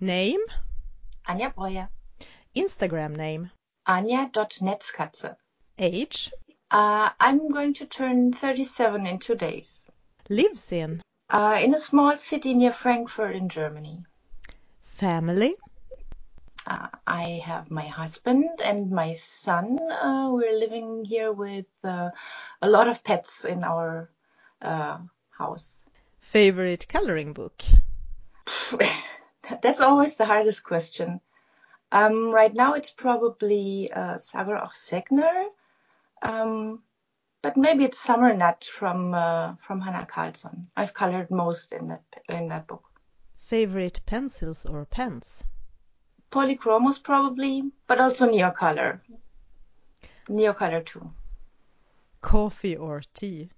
Name? Anja Breuer. Instagram name? Anja.netzkatze. Age? Uh, I'm going to turn 37 in two days. Lives in? Uh, in a small city near Frankfurt in Germany. Family? Uh, I have my husband and my son. Uh, we're living here with uh, a lot of pets in our uh, house. Favorite coloring book? That's always the hardest question. Um, right now it's probably uh, Sagor och Sägner, um, but maybe it's Summer Night from uh, from Hanna Karlzon. I've colored most in that in that book. Favorite pencils or pens? Polychromos probably, but also Neocolor. Neocolor 2. Coffee or tea?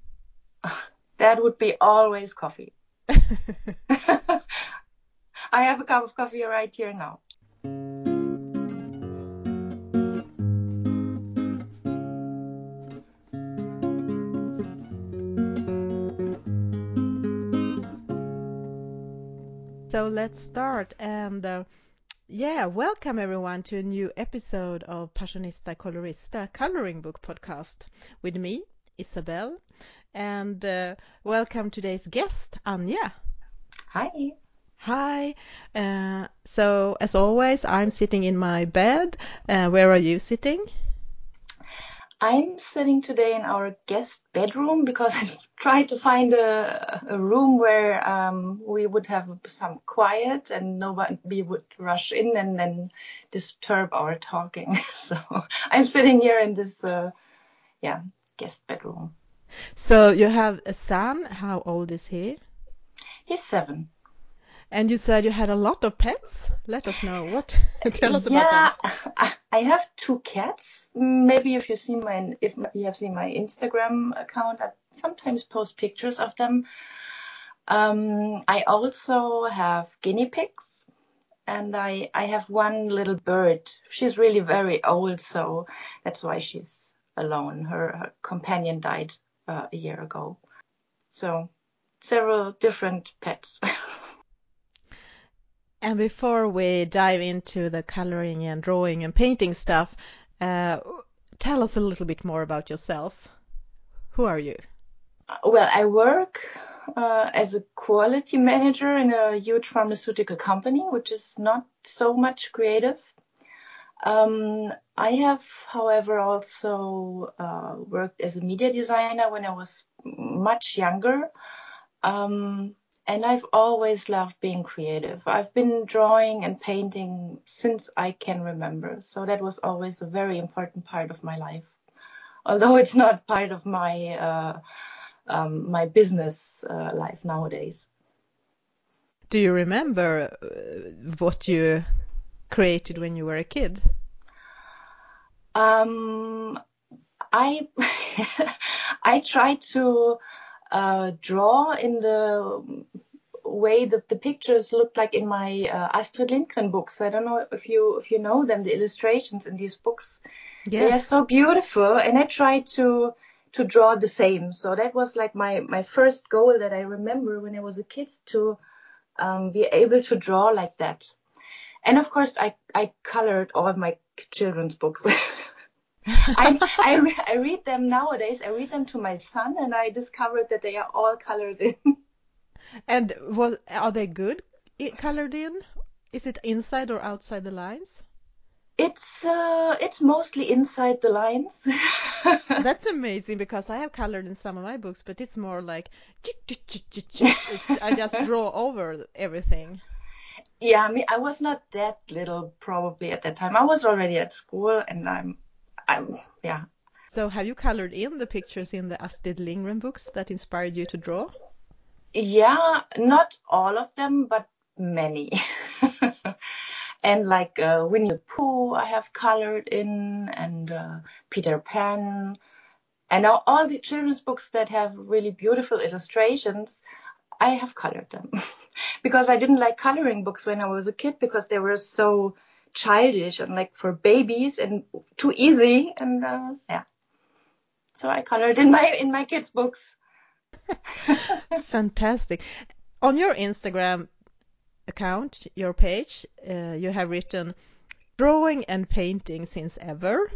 That would be always coffee. I have a cup of coffee right here now. So let's start and uh, yeah, welcome everyone to a new episode of Passionista Colorista Coloring Book Podcast with me, Isabel, and uh, welcome today's guest, Anja. Hi. Hi. Uh, so as always, I'm sitting in my bed. Uh, where are you sitting? I'm sitting today in our guest bedroom because I tried to find a, a room where um, we would have some quiet and nobody would rush in and then disturb our talking. So I'm sitting here in this, uh, yeah, guest bedroom. So you have a son. How old is he? He's seven. And you said you had a lot of pets. Let us know what. Tell us yeah, about them. I- I have two cats. Maybe if you see my if you have seen my Instagram account, I sometimes post pictures of them. Um, I also have guinea pigs, and I I have one little bird. She's really very old, so that's why she's alone. Her, her companion died uh, a year ago. So several different pets. And before we dive into the coloring and drawing and painting stuff, uh, tell us a little bit more about yourself. Who are you? Well, I work uh, as a quality manager in a huge pharmaceutical company, which is not so much creative. Um, I have, however, also uh, worked as a media designer when I was much younger. Um, and I've always loved being creative. I've been drawing and painting since I can remember. So that was always a very important part of my life. Although it's not part of my uh, um, my business uh, life nowadays. Do you remember uh, what you created when you were a kid? Um, I I try to uh, draw in the way that the pictures look like in my uh, Astrid Lindgren books. I don't know if you if you know them, the illustrations in these books. They are so beautiful, and I tried to to draw the same. So that was like my my first goal that I remember when I was a kid to um, be able to draw like that. And of course, I I colored all my children's books. I I, re- I read them nowadays. I read them to my son, and I discovered that they are all colored in. And was are they good colored in? Is it inside or outside the lines? It's uh, it's mostly inside the lines. That's amazing because I have colored in some of my books, but it's more like it's- I just draw over everything. yeah, I mean, I was not that little probably at that time. I was already at school, and I'm, I'm, yeah. So have you colored in the pictures in the Astrid Lindgren books that inspired you to draw? Yeah, not all of them, but many. and like uh, Winnie the Pooh, I have colored in, and uh, Peter Pan, and all, all the children's books that have really beautiful illustrations, I have colored them. because I didn't like coloring books when I was a kid because they were so childish and like for babies and too easy, and uh, yeah. So I colored in my in my kids' books. Fantastic. On your Instagram, account, your page, uh, you have written drawing and painting since ever.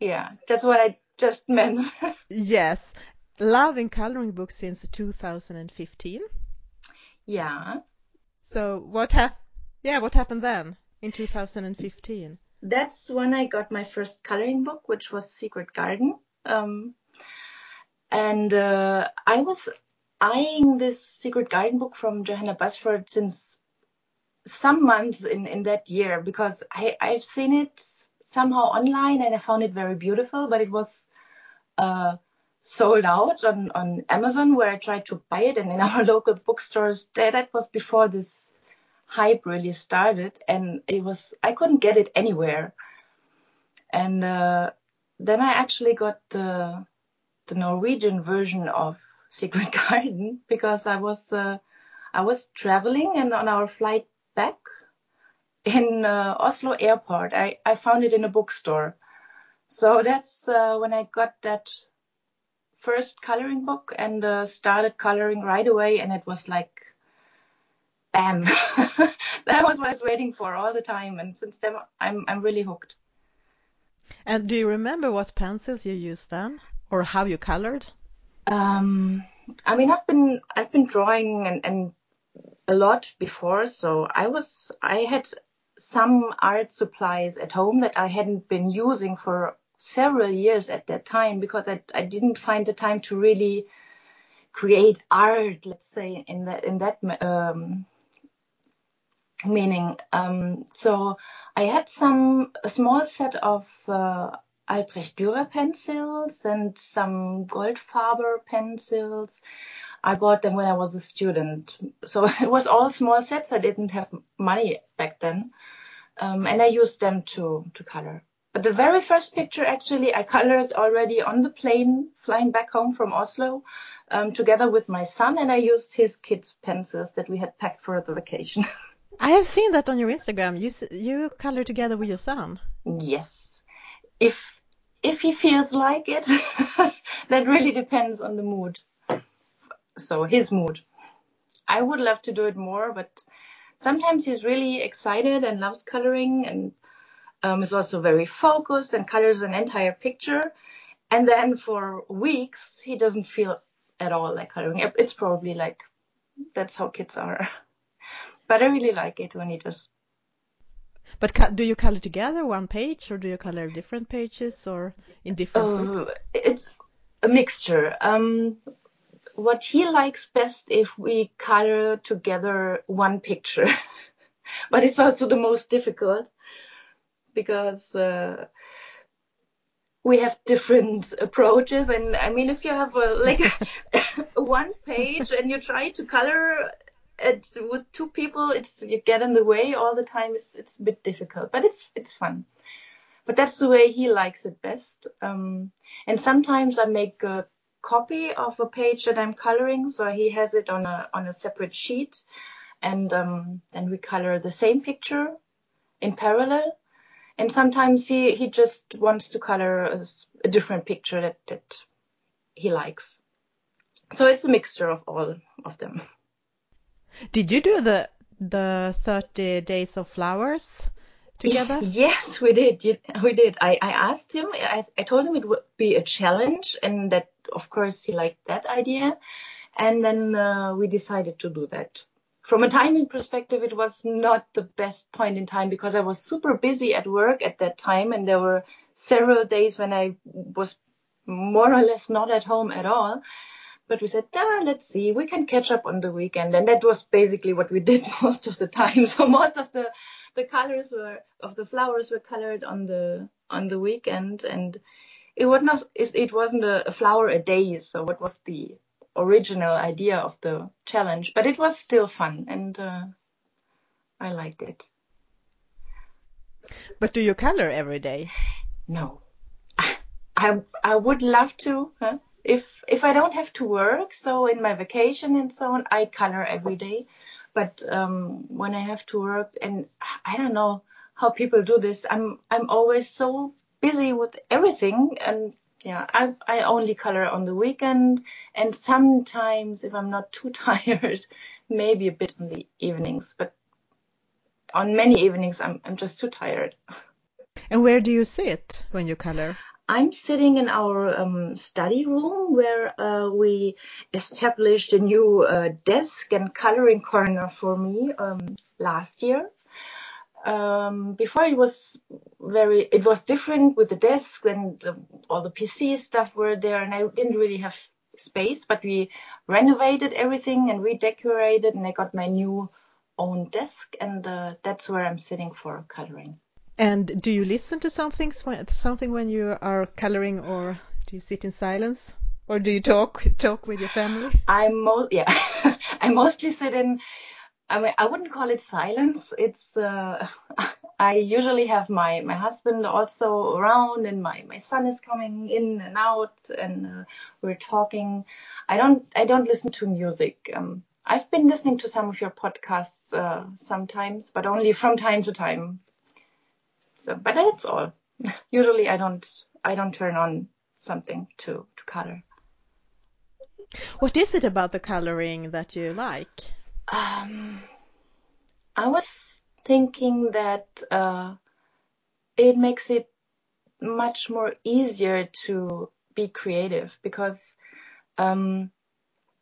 Yeah, that's what I just meant. yes, loving coloring books since 2015. Yeah. So what happened? Yeah, what happened then in 2015? That's when I got my first coloring book, which was Secret Garden. Um, and uh, I was eyeing this Secret Garden book from Johanna Basford since some months in, in that year because I, I've seen it somehow online and I found it very beautiful, but it was uh, sold out on, on Amazon where I tried to buy it and in our local bookstores. That, that was before this hype really started and it was, I couldn't get it anywhere. And uh, then I actually got the, the Norwegian version of Secret Garden because I was, uh, I was traveling and on our flight back in uh, Oslo airport. I, I found it in a bookstore. So that's uh, when I got that first coloring book and uh, started coloring right away. And it was like, bam, that was what I was waiting for all the time. And since then, I'm, I'm really hooked. And do you remember what pencils you used then or how you colored? Um, I mean, I've been, I've been drawing and, and a lot before. So I was, I had some art supplies at home that I hadn't been using for several years at that time because I, I didn't find the time to really create art, let's say, in that, in that, um, meaning. Um, so I had some, a small set of, uh, Albrecht Dürer pencils and some Goldfaber pencils. I bought them when I was a student. So it was all small sets. I didn't have money back then. Um, and I used them to, to color. But the very first picture, actually, I colored already on the plane flying back home from Oslo, um, together with my son, and I used his kids' pencils that we had packed for the vacation. I have seen that on your Instagram. You you color together with your son. Yes, if if he feels like it, that really depends on the mood. So his mood. I would love to do it more, but sometimes he's really excited and loves coloring and um, is also very focused and colors an entire picture. And then for weeks, he doesn't feel at all like coloring. It's probably like that's how kids are. but I really like it when he does. But do you color together one page, or do you color different pages, or in different books? It's a mixture. Um, what he likes best if we color together one picture, but it's also the most difficult because uh, we have different approaches. And I mean, if you have a, like one page and you try to color it with two people, it's you get in the way all the time. It's it's a bit difficult, but it's it's fun. But that's the way he likes it best. Um, and sometimes I make a copy of a page that I'm coloring, so he has it on a on a separate sheet, and um, then we color the same picture in parallel and sometimes he he just wants to color a, a different picture that that he likes. So it's a mixture of all of them. Did you do the the 30 days of flowers together? yes, we did. We did. I, I asked him, I, I told him it would be a challenge and that, of course, he liked that idea. And then uh, we decided to do that from a timing perspective, it was not the best point in time because I was super busy at work at that time, and there were several days when I was more or less not at home at all. But we said, ah, let's see, we can catch up on the weekend, and that was basically what we did most of the time. So most of the the colors were of the flowers were colored on the on the weekend, and it was not it wasn't a, a flower a day. So what was the original idea of the challenge, but it was still fun and uh, I liked it. But do you color every day? No. I I would love to. Huh? If if I don't have to work, so in my vacation and so on, I color every day. But um, when I have to work, and I don't know how people do this, I'm I'm always so busy with everything, and yeah, I I only color on the weekend and sometimes if I'm not too tired, maybe a bit in the evenings, but on many evenings, I'm, I'm just too tired. And where do you sit when you color? I'm sitting in our um, study room where uh, we established a new uh, desk and coloring corner for me um, last year. Um, before it was very, it was different with the desk and all the PC stuff were there, and I didn't really have space. But we renovated everything and redecorated, and I got my new own desk, and uh, that's where I'm sitting for coloring. And do you listen to something something when you are coloring, or do you sit in silence, or do you talk talk with your family? I'm mo yeah, I mostly sit in. I mean, I wouldn't call it silence. It's uh, I usually have my my husband also around, and my my son is coming in and out, and uh, we're talking. I don't I don't listen to music. Um, I've been listening to some of your podcasts uh, sometimes, but only from time to time. So, but that's all. Usually, I don't I don't turn on something to to color. What is it about the coloring that you like? Um, I was thinking that uh, it makes it much more easier to be creative because um,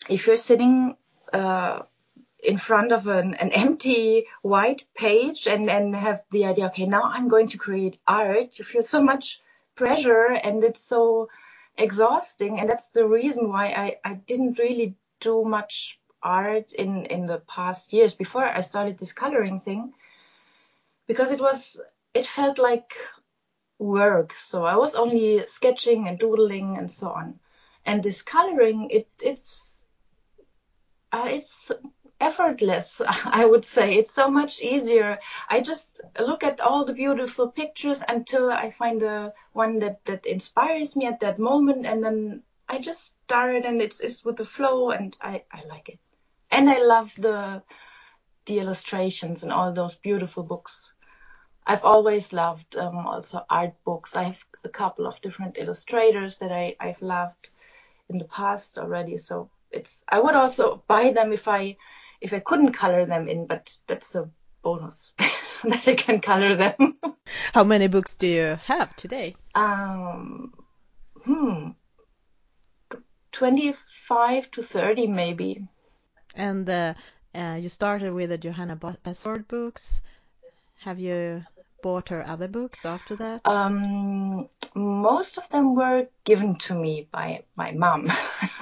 if you're sitting uh, in front of an, an empty white page and, and have the idea, okay, now I'm going to create art, you feel so much pressure and it's so exhausting. And that's the reason why I, I didn't really do much art in, in the past years before I started this coloring thing because it was, it felt like work. So I was only sketching and doodling and so on. And this coloring, it, it's, uh, it's effortless, I would say. It's so much easier. I just look at all the beautiful pictures until I find the one that, that inspires me at that moment. And then I just start and it's, it's with the flow and I, I like it. And I love the, the illustrations and all those beautiful books. I've always loved um, also art books. I have a couple of different illustrators that I, I've loved in the past already. So it's I would also buy them if I if I couldn't color them in, but that's a bonus that I can color them. How many books do you have today? Um, hmm, 25 to 30 maybe. And uh, uh, you started with the Johanna Basford books. Have you bought her other books after that? Um, most of them were given to me by my mom.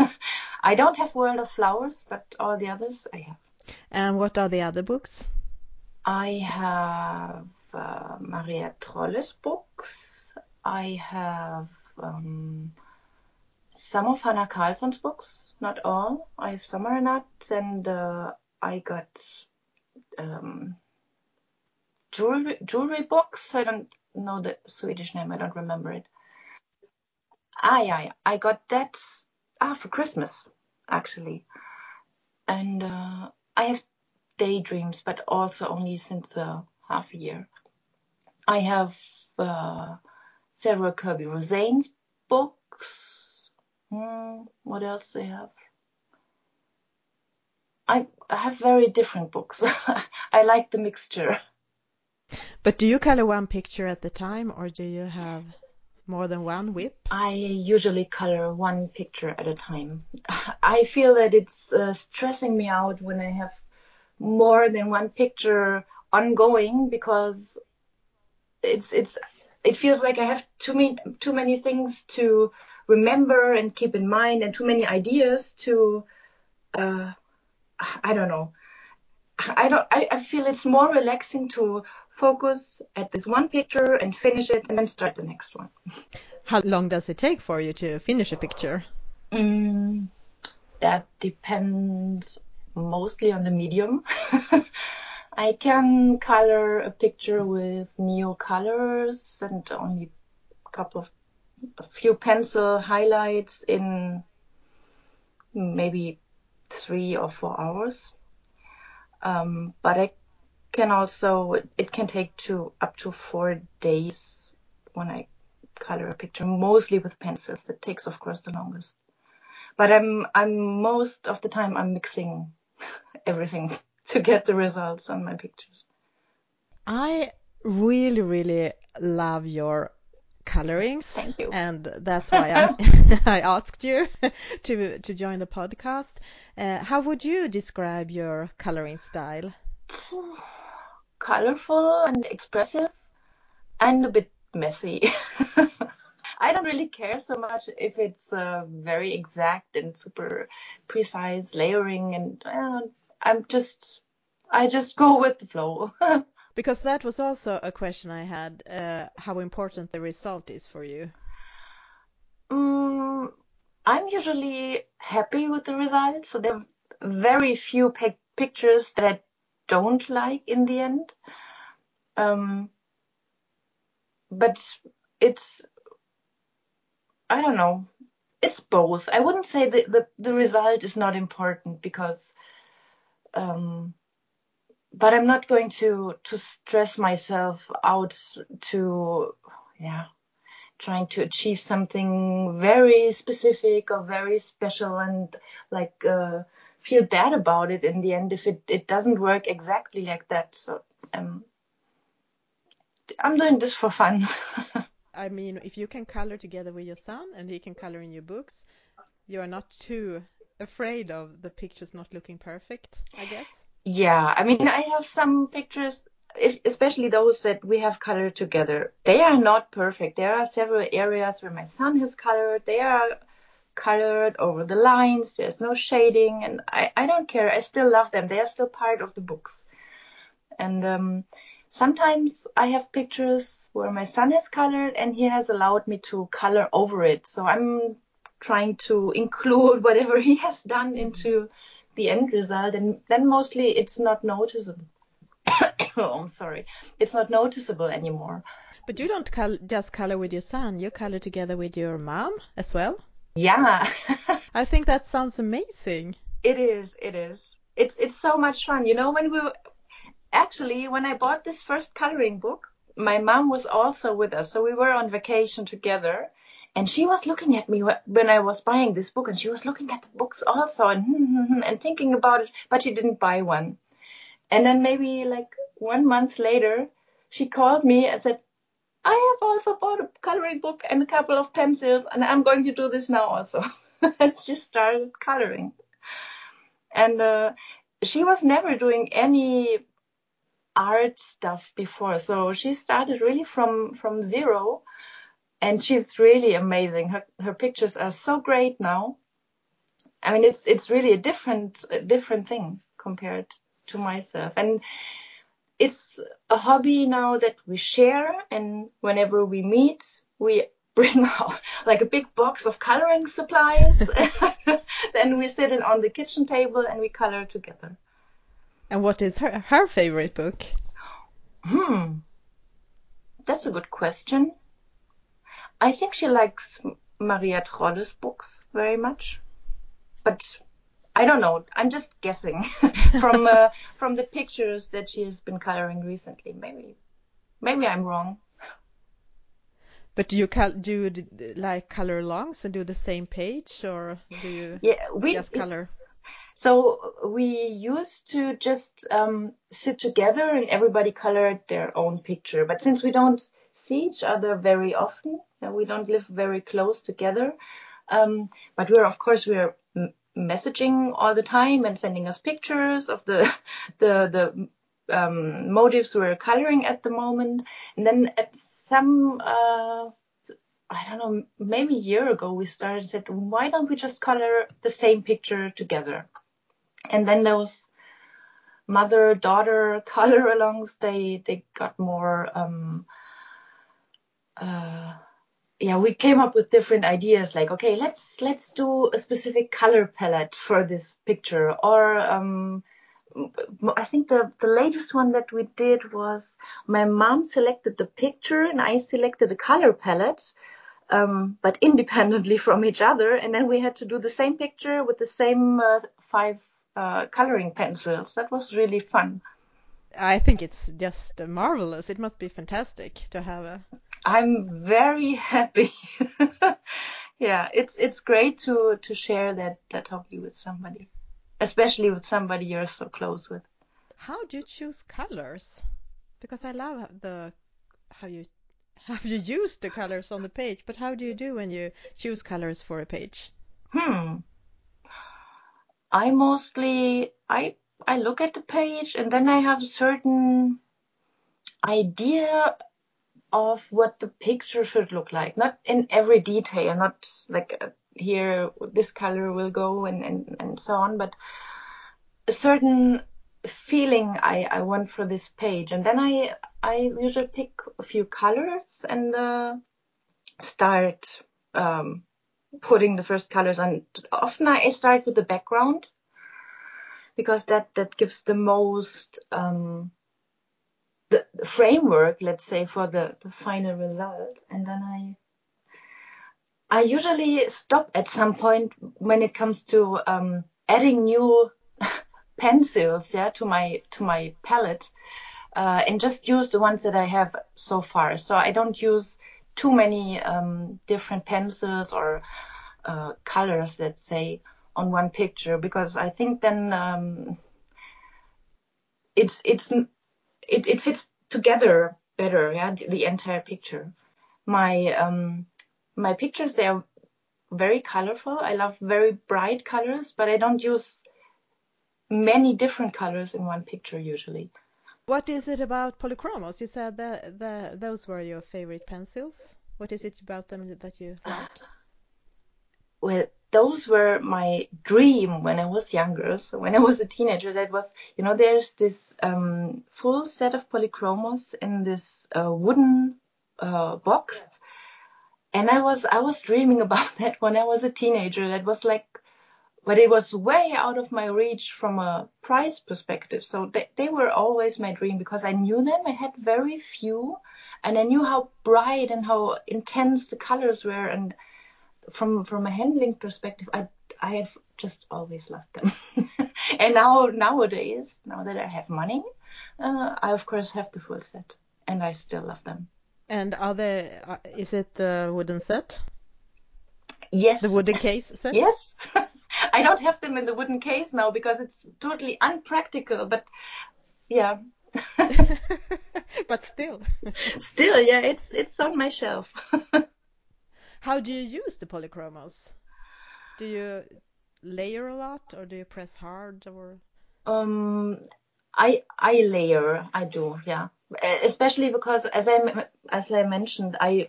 I don't have World of Flowers, but all the others I have. And what are the other books? I have uh, Maria Trolle's books. I have um, some of Hanna Karlzon's books, not all. I have some are not, and uh, I got um, jewelry jewelry books. I don't know the Swedish name. I don't remember it. Ah, yeah, yeah. I got that ah for Christmas actually, and uh, I have daydreams, but also only since a half a year. I have uh, several Kirby Rosanes books. Mm, what else do I have? I, I have very different books. I like the mixture. But do you color one picture at the time, or do you have more than one whip? I usually color one picture at a time. I feel that it's uh, stressing me out when I have more than one picture ongoing because it's it's it feels like I have too many too many things to remember and keep in mind and too many ideas to uh, I don't know. I don't I, I feel it's more relaxing to focus at this one picture and finish it and then start the next one. How long does it take for you to finish a picture? Mm, that depends mostly on the medium. I can color a picture with neo colors and only a couple of a few pencil highlights in maybe three or four hours. Um, but I can also it can take to up to four days when I color a picture, mostly with pencils. That takes, of course, the longest. But I'm I'm most of the time I'm mixing everything to get the results on my pictures. I really, really love your colorings. Thank you. And that's why I, I asked you to to join the podcast. Uh, how would you describe your coloring style? Colorful and expressive, and a bit messy. I don't really care so much if it's uh, very exact and super precise layering, and uh, I'm just I just go with the flow. Because that was also a question I had, uh, how important the result is for you. Mm, I'm usually happy with the result, so there are very few pictures that don't like in the end. Um, but it's, I don't know, it's both. I wouldn't say that the, the result is not important because um, but I'm not going to to stress myself out to yeah trying to achieve something very specific or very special and like uh, feel bad about it in the end if it, it doesn't work exactly like that so um, I'm doing this for fun I mean if you can color together with your son and he can color in your books you are not too afraid of the pictures not looking perfect I guess yeah, I mean, I have some pictures, especially those that we have colored together. They are not perfect. There are several areas where my son has colored. They are colored over the lines. There's no shading, and I, I don't care. I still love them. They are still part of the books. And um, sometimes I have pictures where my son has colored and he has allowed me to color over it. So I'm trying to include whatever he has done into the end result, and then mostly it's not noticeable. oh, I'm sorry. It's not noticeable anymore. But you don't col- just color with your son, you color together with your mom as well? Yeah. I think that sounds amazing. It is, it is. It's it's so much fun. You know, when we were actually when I bought this first coloring book, my mom was also with us. So we were on vacation together and she was looking at me when I was buying this book, and she was looking at the books also and hmm, hmm, hmm, and thinking about it, but she didn't buy one. And then maybe like one month later, she called me and said, I have also bought a coloring book and a couple of pencils, and I'm going to do this now also. and she started coloring. And uh, she was never doing any art stuff before, so she started really from from zero and she's really amazing. Her her pictures are so great now. I mean, it's it's really a different a different thing compared to myself, and it's a hobby now that we share. And whenever we meet, we bring out like a big box of coloring supplies. then we sit in on the kitchen table and we color together. And what is her her favorite book? Hmm, that's a good question. I think she likes Maria Trolle's books very much, but I don't know. I'm just guessing from uh, from the pictures that she has been coloring recently. Maybe maybe I'm wrong. But do you do you like color longs and do the same page, or do you yeah, we, just color? So we used to just um, sit together and everybody colored their own picture. But since we don't see each other very often, we don't live very close together. Um, but we're, of course, we're messaging all the time and sending us pictures of the, the, the, um, motives we're coloring at the moment. And then at some, uh, I don't know, maybe a year ago, we started said, why don't we just color the same picture together? And then those mother daughter color alongs, they, they got more, um, uh, yeah, we came up with different ideas like, okay, let's let's do a specific color palette for this picture, or um, I think the the latest one that we did was my mom selected the picture and I selected the color palette, um, but independently from each other, and then we had to do the same picture with the same uh, five uh, coloring pencils. That was really fun. I think it's just marvelous. It must be fantastic to have a I'm very happy. yeah, it's it's great to to share that that hobby with somebody, especially with somebody you're so close with. How do you choose colors? Because I love the how you how you use the colors on the page, but how do you do when you choose colors for a page? Hmm. I mostly I I look at the page and then I have a certain idea of what the picture should look like. Not in every detail, not like uh, here this color will go and, and, and so on, but a certain feeling I, I want for this page. And then I I usually pick a few colors and uh, start um, putting the first colors on. Often I start with the background because that that gives the most um, the, framework, let's say, for the, the final result. And then I I usually stop at some point when it comes to um, adding new pencils, yeah, to my to my palette, uh, and just use the ones that I have so far. So I don't use too many um, different pencils or uh, colors, let's say, on one picture because I think then um, it's it's it, it fits together better, yeah, the, the entire picture. My um my pictures they are very colorful. I love very bright colors, but I don't use many different colors in one picture usually. What is it about polychromos? You said that the, those were your favorite pencils. What is it about them that you like? Well, those were my dream when I was younger. So when I was a teenager, that was, you know, there's this um, full set of polychromos in this uh, wooden uh, box, and I was I was dreaming about that when I was a teenager. That was like, but it was way out of my reach from a price perspective. So they they were always my dream because I knew them. I had very few, and I knew how bright and how intense the colors were and from from a handling perspective, I I have just always loved them. and now nowadays, now that I have money, uh, I of course have the full set, and I still love them. And are they? Uh, is it the wooden set? Yes. The wooden case set? yes. I don't have them in the wooden case now because it's totally unpractical. But yeah. but still. still, yeah, it's it's on my shelf. How do you use the polychromos? Do you layer a lot or do you press hard or? Um, I I layer. I do, yeah. Especially because as I as I mentioned, I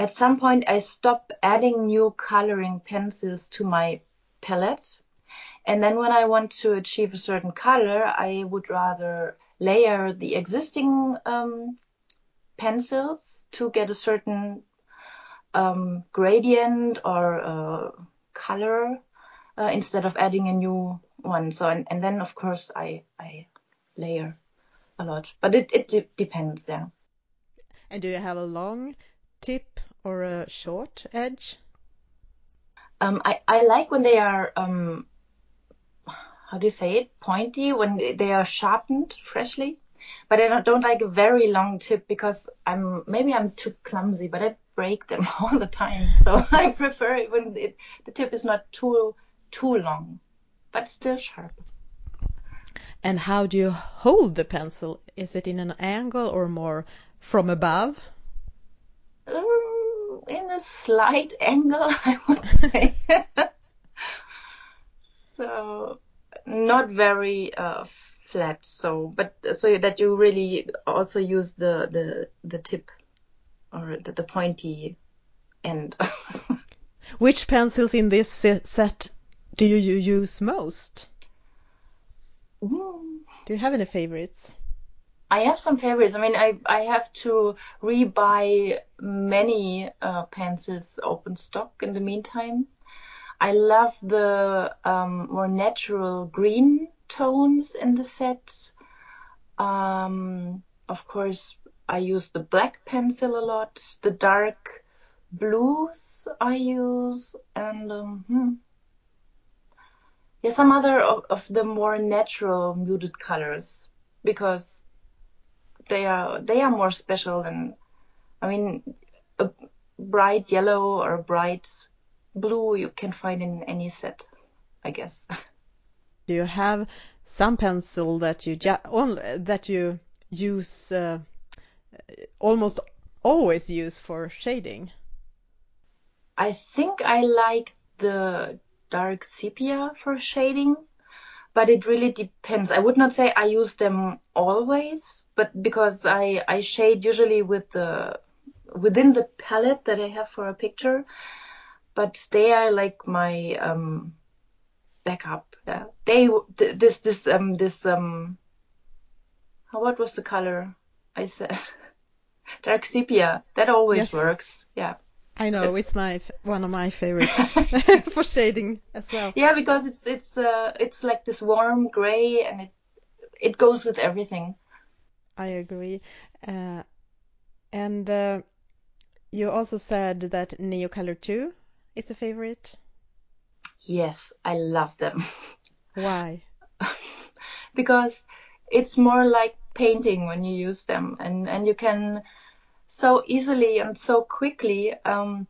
at some point I stopped adding new coloring pencils to my palette. And then when I want to achieve a certain color, I would rather layer the existing um, pencils to get a certain um, gradient or uh, color uh, instead of adding a new one. So and, and then of course I I layer a lot, but it it de depends. Yeah. And do you have a long tip or a short edge? Um, I I like when they are um, how do you say it pointy when they are sharpened freshly but I don't, don't, like a very long tip because I'm maybe I'm too clumsy, but I break them all the time. So I prefer it when it, the tip is not too too long, but still sharp. And how do you hold the pencil? Is it in an angle or more from above? Um, in a slight angle, I would say. so not very uh, flat. So, but so that you really also use the the the tip or the, the pointy end. Which pencils in this set do you use most? Mm. Do you have any favorites? I have some favorites. I mean, I I have to rebuy many uh, pencils open stock in the meantime. I love the um, more natural green tones in the set. Um, of course, I use the black pencil a lot. The dark blues I use, and um, hmm. yeah, some other of, of the more natural muted colors because they are they are more special than I mean a bright yellow or a bright blue you can find in any set, I guess. Do you have some pencil that you that you use uh, almost always use for shading? I think I like the dark sepia for shading, but it really depends. I would not say I use them always, but because I, I shade usually with the, within the palette that I have for a picture, but they are like my, um, backup. Yeah. They, this, this, um, this, um, what was the color I said? dark sepia. That always yes. works. Yeah. I know it's my one of my favorites for shading as well. Yeah, because it's it's uh it's like this warm gray and it it goes with everything. I agree. Uh, and uh, you also said that Neocolor 2 is a favorite. Yes, I love them. Why? because it's more like painting when you use them and and you can so easily and so quickly um,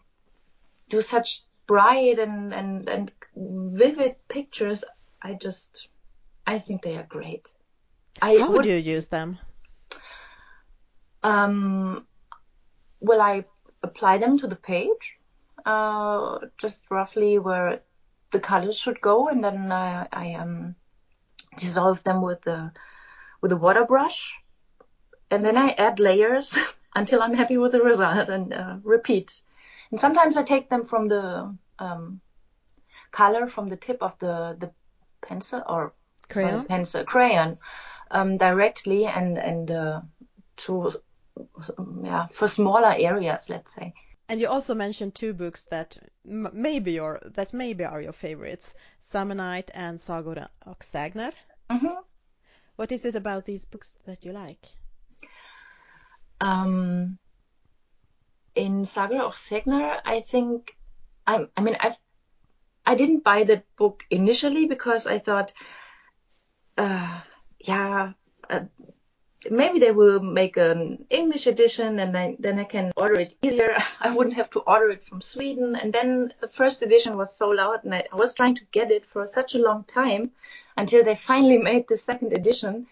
do such bright and, and, and vivid pictures. I just, I think they are great. I How would you use them? Um, well, I apply them to the page, uh, just roughly where the colors should go, and then I, I um, dissolve them with the with a water brush, and then I add layers until I'm happy with the result and uh, repeat. And sometimes I take them from the um, color from the tip of the the pencil or crayon pencil crayon um, directly and and uh, to yeah for smaller areas let's say. And you also mentioned two books that maybe your that maybe are your favorites, Night and Sagor och Sägner. Mm-hmm. What is it about these books that you like? Um, in Sagor och Sägner, I think, I, I mean, I've, I didn't buy that book initially because I thought, uh, yeah, uh, maybe they will make an English edition and I, then I can order it easier. I wouldn't have to order it from Sweden. And then the first edition was sold out and I, I was trying to get it for such a long time until they finally made the second edition.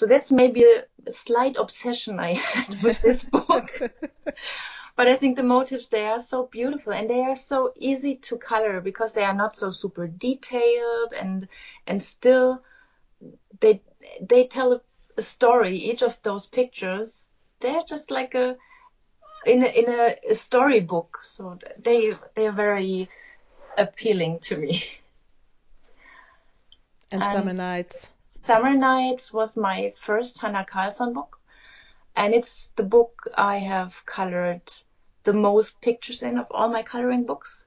So that's maybe a, a slight obsession I had with this book. but I think the motives they are so beautiful and they are so easy to color because they are not so super detailed and and still they they tell a, a story. Each of those pictures they're just like a in a, in a, a storybook. So they they are very appealing to me. And, and Summer Nights. Summer Nights was my first Hanna Karlzon book, and it's the book I have colored the most pictures in of all my coloring books.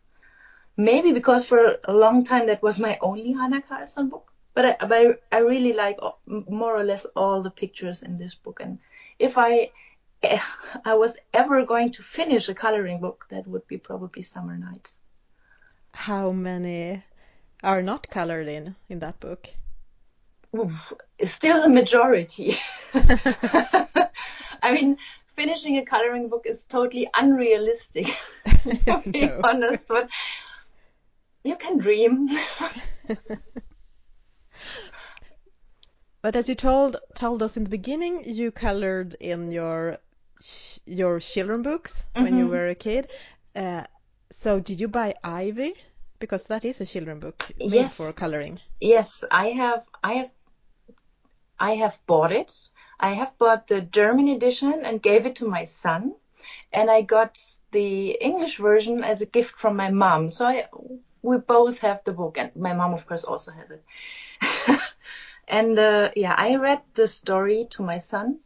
Maybe because for a long time that was my only Hanna Karlzon book, but I, but I really like more or less all the pictures in this book. And if I I was ever going to finish a coloring book, that would be probably Summer Nights. How many are not colored in in that book? Still the majority. I mean, finishing a coloring book is totally unrealistic, to be no. honest, but you can dream. but as you told told us in the beginning, you colored in your your children books when you mm-hmm. were a kid. Uh, so did you buy Ivy? Because that is a children book made yes. for coloring. Yes, I have. I have I have bought it. I have bought the German edition and gave it to my son. And I got the English version as a gift from my mom. So I, we both have the book and my mom of course also has it. and uh, yeah, I read the story to my son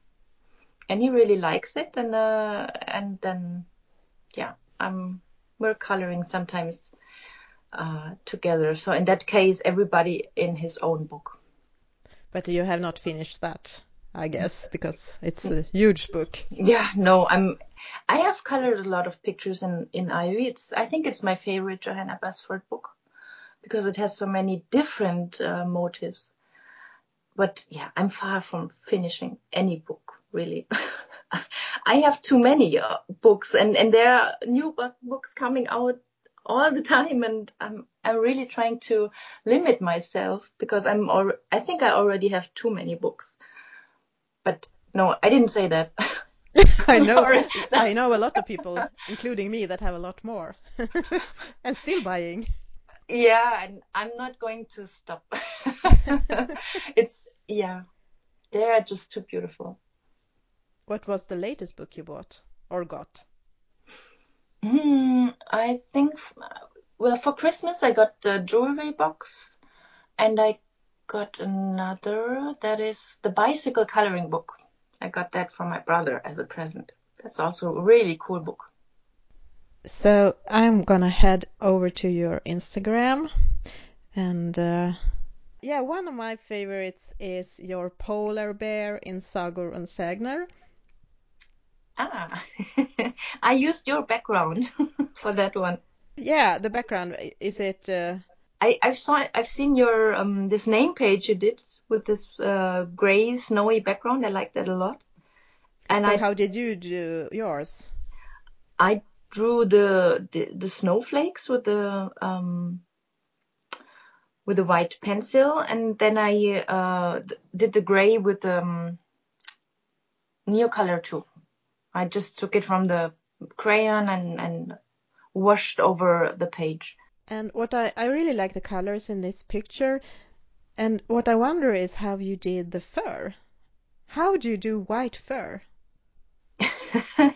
and he really likes it and uh, and then yeah, we're coloring sometimes uh, together. So in that case, everybody in his own book. But you have not finished that, I guess, because it's a huge book. Yeah, no, I'm. I have colored a lot of pictures in in Ivy. It's I think it's my favorite Johanna Basford book because it has so many different uh, motives. But yeah, I'm far from finishing any book really. I have too many uh, books, and and there are new books coming out all the time and I'm I'm really trying to limit myself because I'm or I think I already have too many books. But No, I didn't say that. I know I know a lot of people, including me, that have a lot more and still buying. Yeah, and I'm not going to stop. it's yeah, they are just too beautiful. What was the latest book you bought or got? Hmm, I think well for Christmas I got the jewelry box, and I got another that is the bicycle coloring book. I got that from my brother as a present. That's also a really cool book. So I'm gonna head over to your Instagram and uh, yeah, one of my favorites is your polar bear in Sagor and Sägner. Ah, I used your background for that one. Yeah, the background is it uh, I I've saw I've seen your um this name page you did with this uh, gray snowy background. I like that a lot. And so I how did you do yours? I drew the, the the snowflakes with the um with a white pencil, and then I uh did the gray with um Neocolor 2. I just took it from the crayon and and washed over the page. And what I, I really like the colors in this picture. And what I wonder is how you did the fur. How do you do white fur?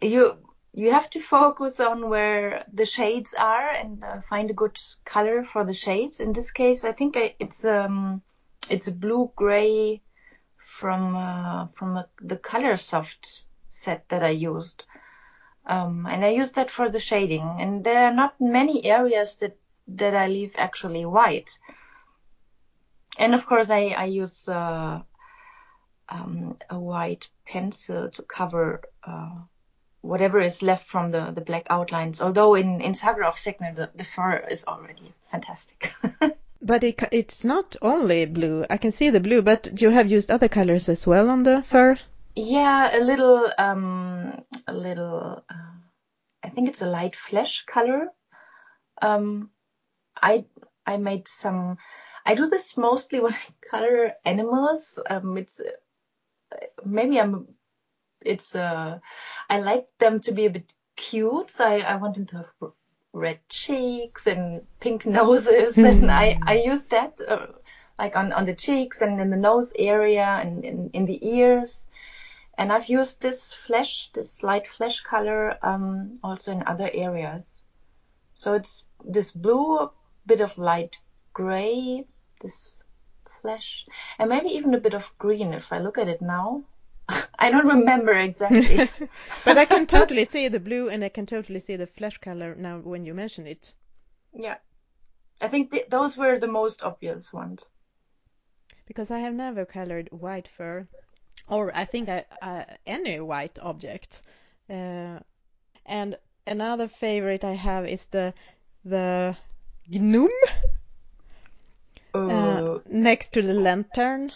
you you have to focus on where the shades are and uh, find a good color for the shades. In this case, I think I, it's um it's a blue gray from uh, from a, the Coloursoft set that I used. Um, and I use that for the shading. And there are not many areas that that I leave actually white. And of course, I I use uh, um, a white pencil to cover uh, whatever is left from the the black outlines. Although in in Sagor of the, the fur is already fantastic. But it, it's not only blue. I can see the blue, but you have used other colors as well on the fur. Yeah, a little, um, a little. Uh, I think it's a light flesh color. Um, I I made some. I do this mostly when I color animals. Um, it's maybe I'm. It's uh, I like them to be a bit cute, so I, I want them to have red cheeks and pink noses, and I I use that uh, like on on the cheeks and in the nose area and in in the ears. And I've used this flesh, this light flesh color, um, also in other areas. So it's this blue, bit of light gray, this flesh, and maybe even a bit of green if I look at it now. I don't remember exactly. but I can totally see the blue and I can totally see the flesh color now when you mention it. yeah. I think th- those were the most obvious ones. Because I have never colored white fur, or I think I, uh, any white object. Uh, and another favorite I have is the the gnome uh, Uh, next to the lantern.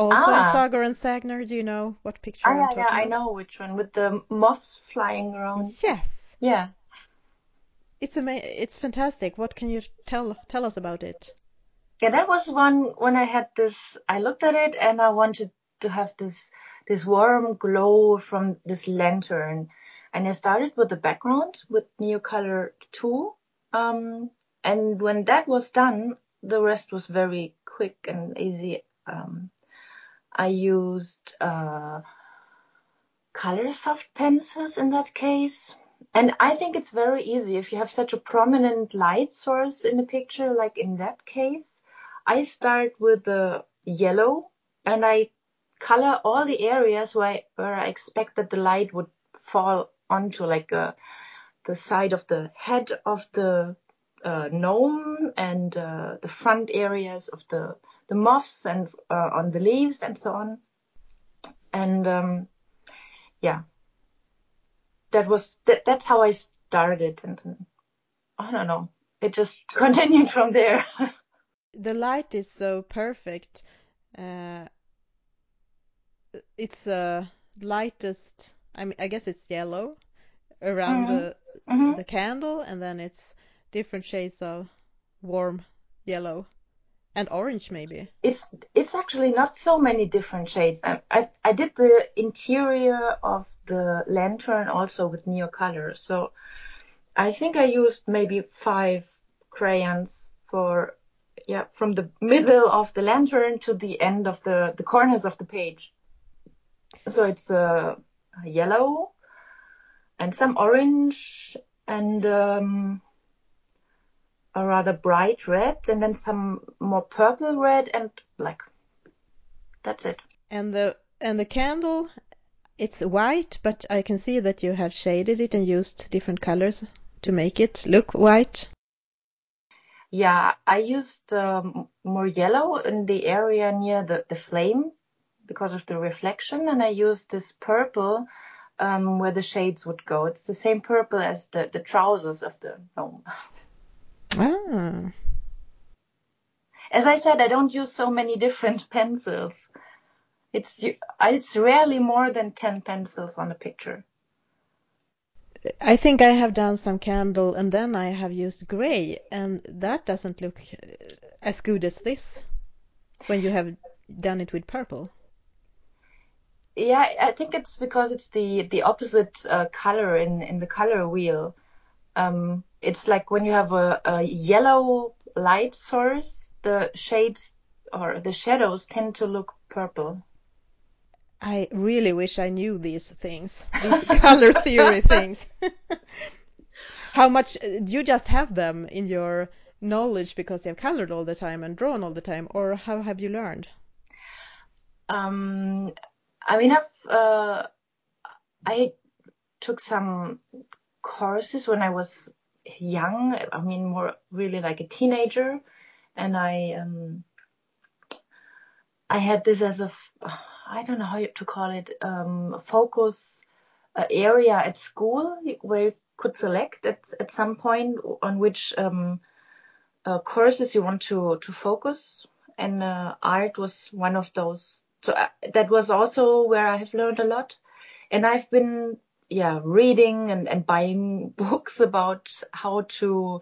Also Ah. in and Sägner, do you know what picture ah, I'm yeah, talking yeah, I about? know which one with the moths flying around. Yes, Yeah. it's ama- It's fantastic. What can you tell tell us about it? Yeah, that was one when I had this. I looked at it and I wanted to have this this warm glow from this lantern, and I started with the background with Neocolor 2. Um, and when that was done, the rest was very quick and easy. Um, I used uh, Coloursoft pencils in that case. And I think it's very easy if you have such a prominent light source in the picture, like in that case. I start with the yellow and I color all the areas where I, where I expect that the light would fall onto, like uh, the side of the head of the uh, gnome and uh, the front areas of the, the moths and uh, on the leaves and so on. And um, yeah, that was that, that's how I started, and, and I don't know, it just continued from there. The light is so perfect. Uh, it's uh, lightest. I mean, I guess it's yellow around the Mhm. the candle, and then it's different shades of warm yellow. And orange maybe. It's it's actually not so many different shades. I I, I did the interior of the lantern also with Neocolor. So I think I used maybe five crayons for yeah from the middle of the lantern to the end of the the corners of the page. So it's a yellow and some orange and um, a rather bright red and then some more purple red and black. That's it. And the and the candle it's white, but I can see that you have shaded it and used different colors to make it look white. Yeah, I used um, more yellow in the area near the, the flame because of the reflection, and I used this purple um, where the shades would go. It's the same purple as the, the trousers of the gnome. Ah. As I said, I don't use so many different pencils. It's it's rarely more than 10 pencils on a picture. I think I have done some candle and then I have used gray and that doesn't look as good as this when you have done it with purple. Yeah, I think it's because it's the the opposite uh, color in in the color wheel. Um, it's like when you have a, a yellow light source, the shades or the shadows tend to look purple. I really wish I knew these things, these color theory things. How much do you just have them in your knowledge because you have colored all the time and drawn all the time, or how have you learned? Um, I mean, I've uh, I took some courses when I was young. I mean, more really like a teenager, and I um, I had this as a I don't know how to call it, um, focus uh, area at school where you could select at, at some point on which um, uh, courses you want to, to focus. And uh, art was one of those. So uh, that was also where I have learned a lot. And I've been, yeah, reading and, and buying books about how to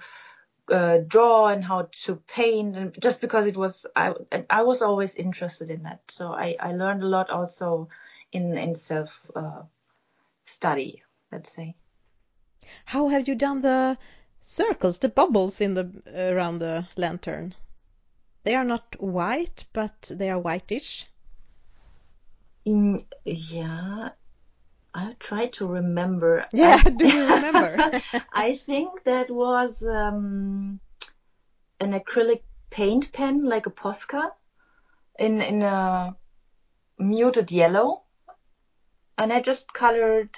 uh, draw and how to paint. And just because it was I I was always interested in that. So I, I learned a lot also in in self uh, study let's say. How have you done the circles the bubbles in the around the lantern? They are not white but they are whitish. In, yeah I try to remember. Yeah, I, do you remember? I think that was um, an acrylic paint pen, like a Posca, in in a muted yellow, and I just colored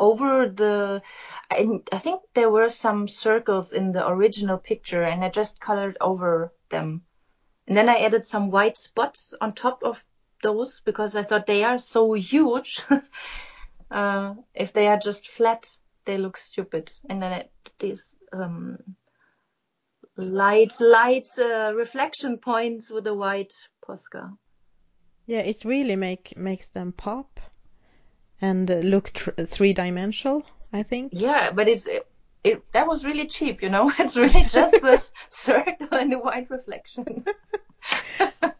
over the. I, I think there were some circles in the original picture, and I just colored over them, and then I added some white spots on top of those because I thought they are so huge. Uh, if they are just flat, they look stupid. And then it, these um, light, light uh, reflection points with a white Posca. Yeah, it really make makes them pop and uh, look three dimensional. I think. Yeah, but it's it, it, that was really cheap, you know. It's really just a circle and a white reflection.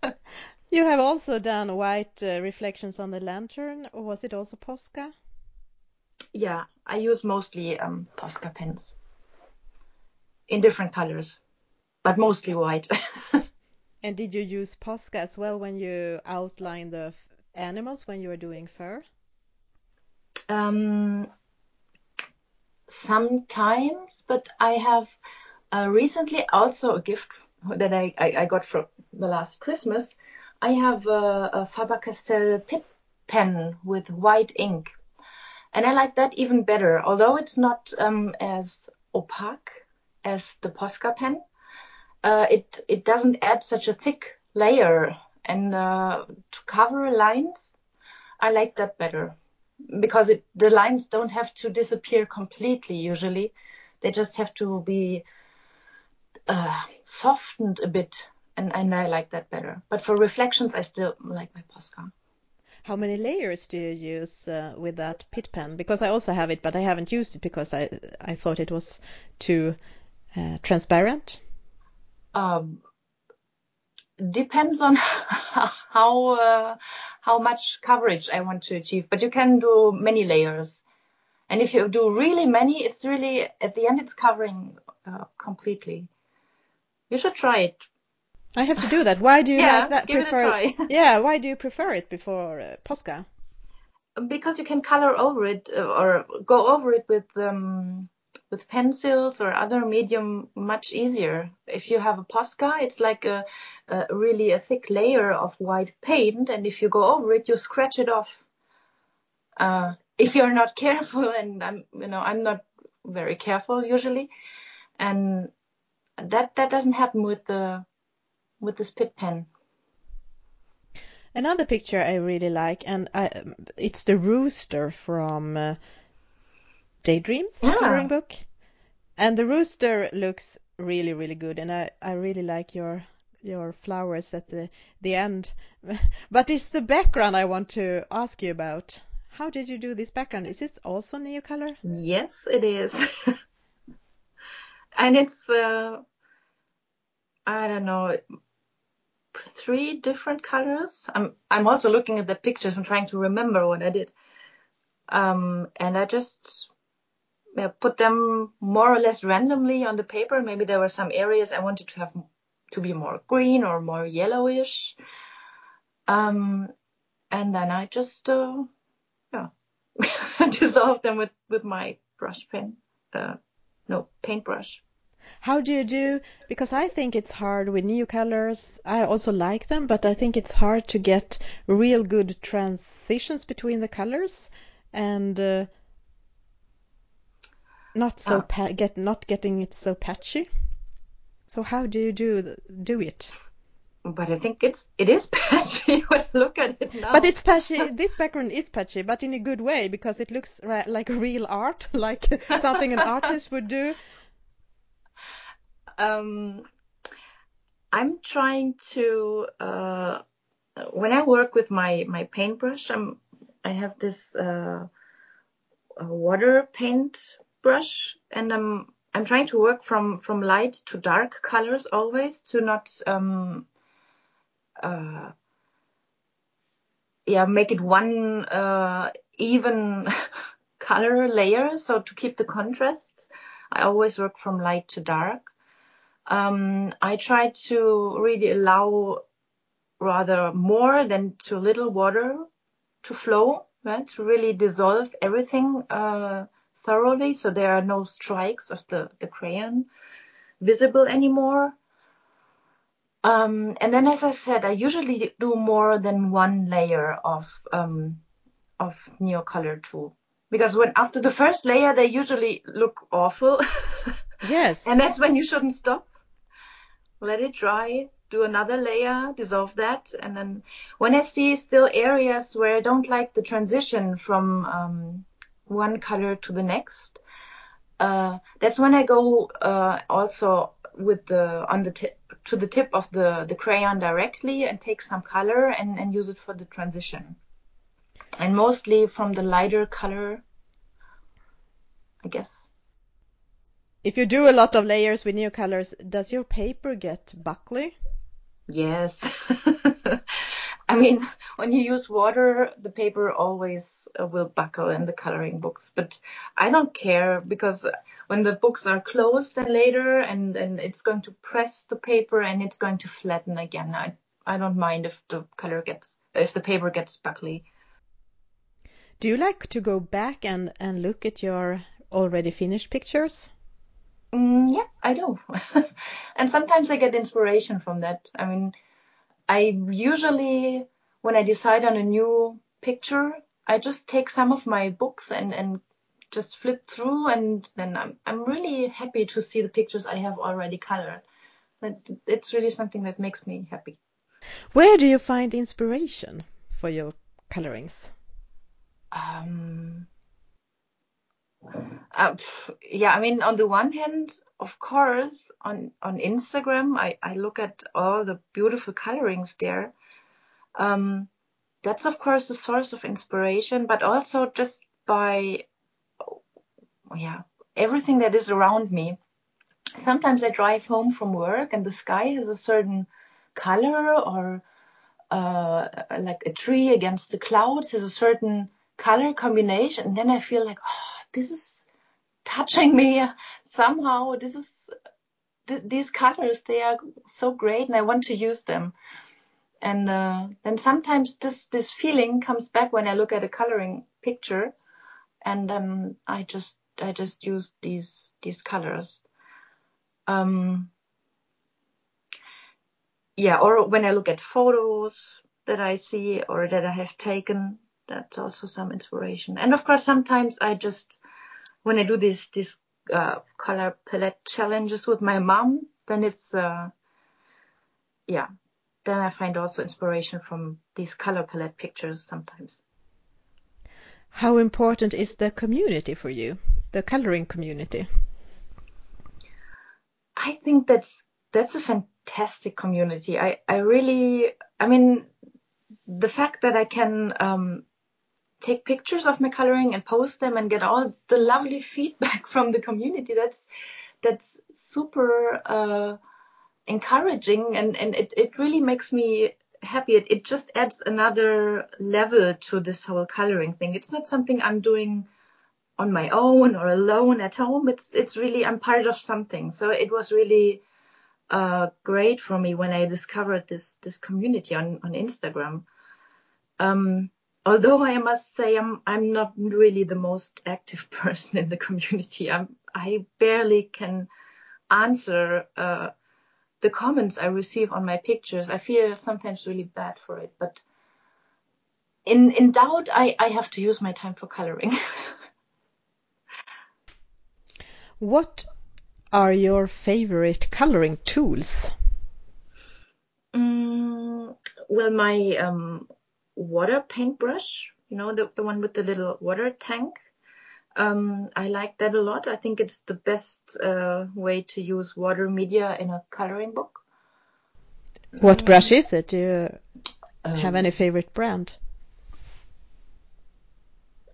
you have also done white uh, reflections on the lantern, or was it also Posca? Yeah, I use mostly um, Posca pens in different colors, but mostly white. and did you use Posca as well when you outline the animals when you were doing fur? Um, sometimes, but I have uh, recently also a gift that I, I, I, got from the last Christmas. I have a, a Faber-Castell Pitt pen with white ink and I like that even better. Although it's not um, as opaque as the Posca pen, uh, it it doesn't add such a thick layer. And uh, to cover lines, I like that better because it, the lines don't have to disappear completely. Usually, they just have to be uh, softened a bit, and, and I like that better. But for reflections, I still like my Posca. How many layers do you use uh, with that Pitt pen? Because I also have it, but I haven't used it because I I thought it was too uh, transparent. Um, depends on how uh, how much coverage I want to achieve. But you can do many layers, and if you do really many, it's really at the end it's covering uh, completely. You should try it. I have to do that. Why do you Yeah, like that? give it a prefer try. yeah, why do you prefer it before uh, Posca? because you can color over it uh, or go over it with um, with pencils or other medium much easier. If you have a Posca, it's like a, a really a thick layer of white paint, and if you go over it, you scratch it off. Uh, if you're not careful, and I'm you know I'm not very careful usually, and that that doesn't happen with the with the Pitt pen. Another picture I really like, and I, it's the rooster from uh, Daydreams Yeah. coloring book, and the rooster looks really really good, and I I really like your your flowers at the the end. but it's the background I want to ask you about. How did you do this background? Is this also Neocolor? Yes, it is. and it's, uh, I don't know, three different colors. I'm, I'm also looking at the pictures and trying to remember what I did. Um, and I just yeah, put them more or less randomly on the paper. Maybe there were some areas I wanted to have to be more green or more yellowish. Um, and then I just, uh, yeah, dissolved them with, with my brush pen. Uh, no, paintbrush. How do you do? Because I think it's hard with Neocolors. I also like them, but I think it's hard to get real good transitions between the colors and uh, not so Ah. pa- get not getting it so patchy. So how do you do do it? But I think it's it is patchy when I look at it now. But it's patchy. This background is patchy, but in a good way because it looks ri- like real art, like something an artist would do. Um, I'm trying to uh, when I work with my my paintbrush, I'm I have this uh, water paint brush, and I'm I'm trying to work from from light to dark colors always to not um, uh, yeah make it one uh, even color layer. So to keep the contrasts, I always work from light to dark. Um, I try to really allow rather more than too little water to flow, right? To really dissolve everything uh, thoroughly, so there are no strikes of the, the crayon visible anymore. Um, and then, as I said, I usually do more than one layer of um, of Neocolor 2, because when after the first layer, they usually look awful, Yes. and that's when you shouldn't stop. Let it dry, do another layer, dissolve that, and then when I see still areas where I don't like the transition from um, one color to the next, uh, that's when I go uh, also with the on the tip to the tip of the the crayon directly and take some color and and use it for the transition, and mostly from the lighter color, I guess. If you do a lot of layers with Neocolors, does your paper get buckly? Yes. I mean, when you use water, the paper always uh, will buckle in the coloring books, but I don't care because when the books are closed and later and, and it's going to press the paper and it's going to flatten again, I, I don't mind if the color gets, if the paper gets buckly. Do you like to go back and, and look at your already finished pictures? Mm, yeah, I do. and sometimes I get inspiration from that. I mean, I usually, when I decide on a new picture, I just take some of my books and, and just flip through, and then I'm, I'm really happy to see the pictures I have already colored. That it's really something that makes me happy. Where do you find inspiration for your colorings? Um, uh, yeah, I mean, on the one hand, of course, on on Instagram, I I look at all the beautiful colorings there. Um, that's of course a source of inspiration, but also just by yeah everything that is around me. Sometimes I drive home from work and the sky has a certain color or uh, like a tree against the clouds has a certain color combination. And then I feel like, oh, this is touching me somehow. This is th- these colors. They are so great, and I want to use them. And uh, then sometimes this this feeling comes back when I look at a coloring picture, and then I just I just use these these colors. Um, yeah, or when I look at photos that I see or that I have taken, that's also some inspiration. And of course, sometimes I just, when I do these, these, uh, color palette challenges with my mom, then it's, uh, yeah, then I find also inspiration from these color palette pictures sometimes. How important is the community for you, the coloring community? I think that's that's a fantastic community. I I really I mean the fact that I can um, take pictures of my coloring and post them and get all the lovely feedback from the community. That's that's super uh, encouraging and and it, it really makes me happy. It, it just adds another level to this whole coloring thing. It's not something i'm doing on my own or alone at home. It's it's really i'm part of something. So it was really uh, great for me when i discovered this this community on on instagram. Um, although I must say I'm I'm not really the most active person in the community. I'm I barely can answer uh, the comments I receive on my pictures. I feel sometimes really bad for it, but in in doubt, I I have to use my time for coloring. what are your favorite coloring tools? Mm, well, my um, water paintbrush, you know, the, the one with the little water tank. Um, I like that a lot. I think it's the best uh, way to use water media in a coloring book. What brush is it? Do you um, have any favorite brand?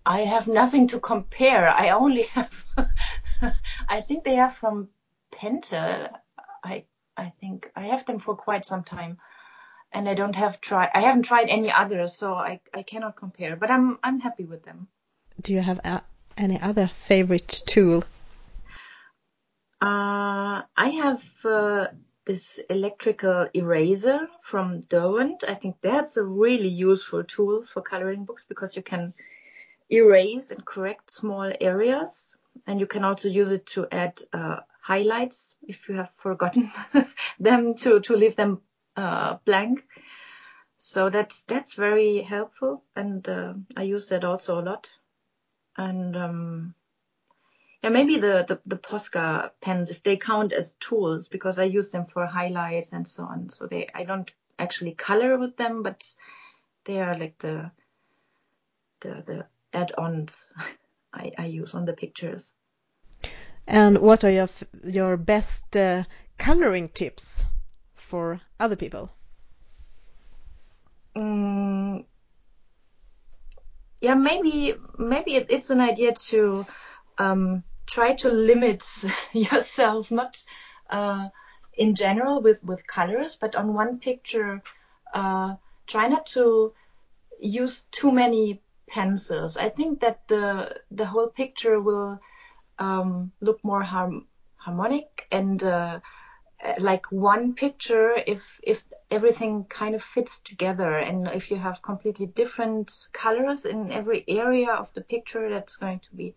I have nothing to compare. I only have, I think they are from Pentel. I I think I have them for quite some time and I don't have try I haven't tried any others, so I I cannot compare. But I'm I'm happy with them. Do you have a, any other favorite tool? Uh, I have uh, this electrical eraser from Derwent. I think that's a really useful tool for coloring books because you can erase and correct small areas, and you can also use it to add uh, highlights if you have forgotten them to to leave them blank. So that's that's very helpful, and uh, I use that also a lot. And um, yeah, maybe the, the the Posca pens if they count as tools because I use them for highlights and so on. So they I don't actually color with them, but they are like the the the add-ons I, I use on the pictures. And what are your your best uh, coloring tips for other people? Mm, yeah, maybe maybe it, it's an idea to um, try to limit yourself, not uh, in general with with colors, but on one picture, uh, try not to use too many pencils. I think that the the whole picture will um, look more harm, harmonic and uh, like one picture if if everything kind of fits together and if you have completely different colors in every area of the picture that's going to be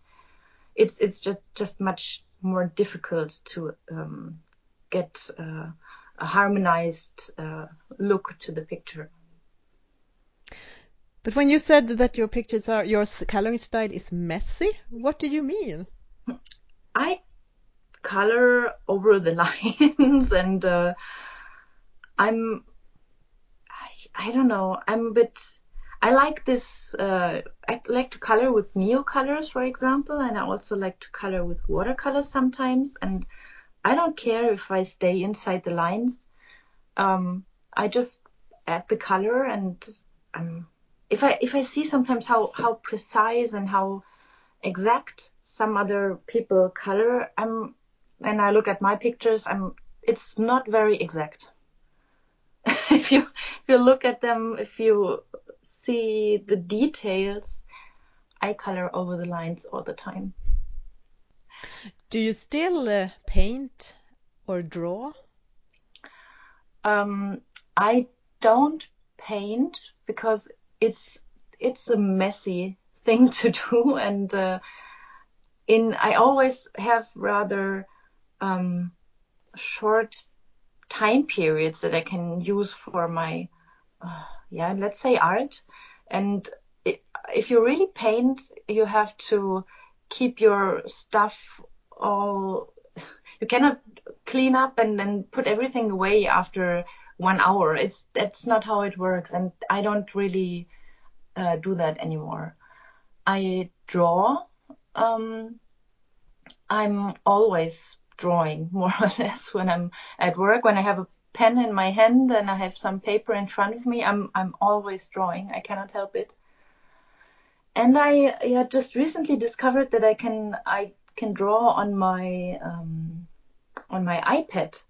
it's it's just just much more difficult to um, get uh, a harmonized uh, look to the picture. But when you said that your pictures are your coloring style is messy what did you mean? I color over the lines and uh, I'm I, I don't know I'm a bit I like this uh, I like to color with Neocolors for example and I also like to color with watercolors sometimes and I don't care if I stay inside the lines. Um, I just add the color and um, if I if I see sometimes how how precise and how exact some other people color I'm when I look at my pictures, I'm it's not very exact. if you if you look at them, if you see the details, I color over the lines all the time. Do you still uh, paint or draw? Um, I don't paint because it's it's a messy thing to do, and uh, in I always have rather um, short time periods that I can use for my uh, yeah let's say art, and if you really paint, you have to keep your stuff all you cannot clean up and then put everything away after one hour. It's that's not how it works, and I don't really uh, do that anymore. I draw. Um, I'm always drawing more or less when I'm at work. When I have a pen in my hand and I have some paper in front of me, I'm I'm always drawing. I cannot help it. And I yeah, just recently discovered that I can I can draw on my um, on my iPad,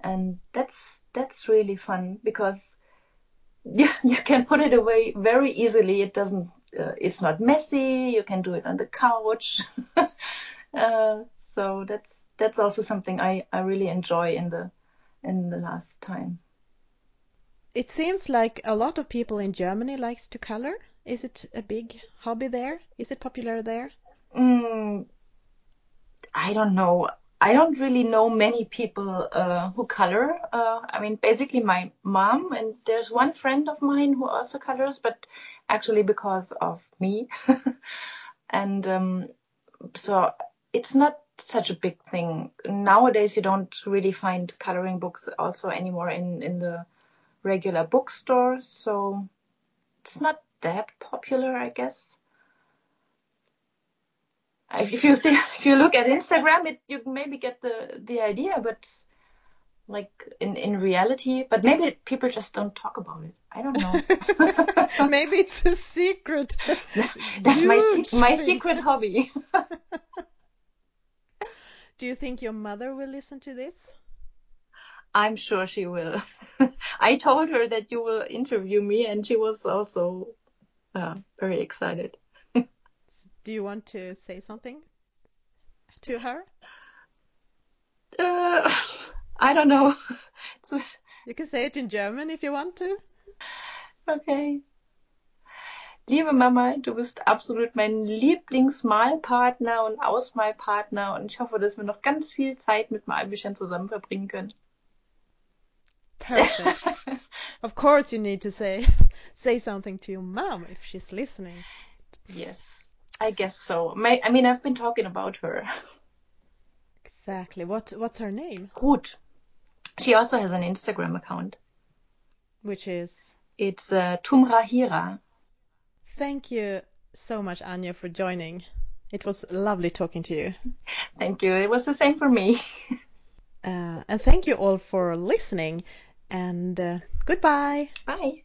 and that's that's really fun because yeah, you can put it away very easily. It doesn't, uh, it's not messy. You can do it on the couch. uh, so that's that's also something I I really enjoy in the in the last time. It seems like a lot of people in Germany likes to color. Is it a big hobby there? Is it popular there? Mm, I don't know. I don't really know many people uh, who color. Uh, I mean, basically my mom and there's one friend of mine who also colors, but actually because of me. and um, so it's not such a big thing nowadays. You don't really find coloring books also anymore in in the regular bookstores, so it's not that popular, I guess if you see if you look at Instagram, it you maybe get the the idea, but like in in reality, but maybe people just don't talk about it. I don't know. maybe it's a secret. That's my my secret hobby. Do you think your mother will listen to this? I'm sure she will. I told her that you will interview me, and she was also uh, very excited. Do you want to say something to her? Uh, I don't know. you can say it in German if you want to. Okay. Liebe Mama, du bist absolut mein Lieblingsmalpartner und Ausmalpartner und ich hoffe, dass wir noch ganz viel Zeit mit Malbüchern zusammen verbringen können. Perfect. of course you need to say say something to your mom if she's listening. Yes. I guess so. My, I mean, I've been talking about her. Exactly. What What's her name? Ruth. She also has an Instagram account. Which is? It's uh, Tumra Hira. Thank you so much, Anja, for joining. It was lovely talking to you. Thank you. It was the same for me. uh, and thank you all for listening. And uh, goodbye. Bye.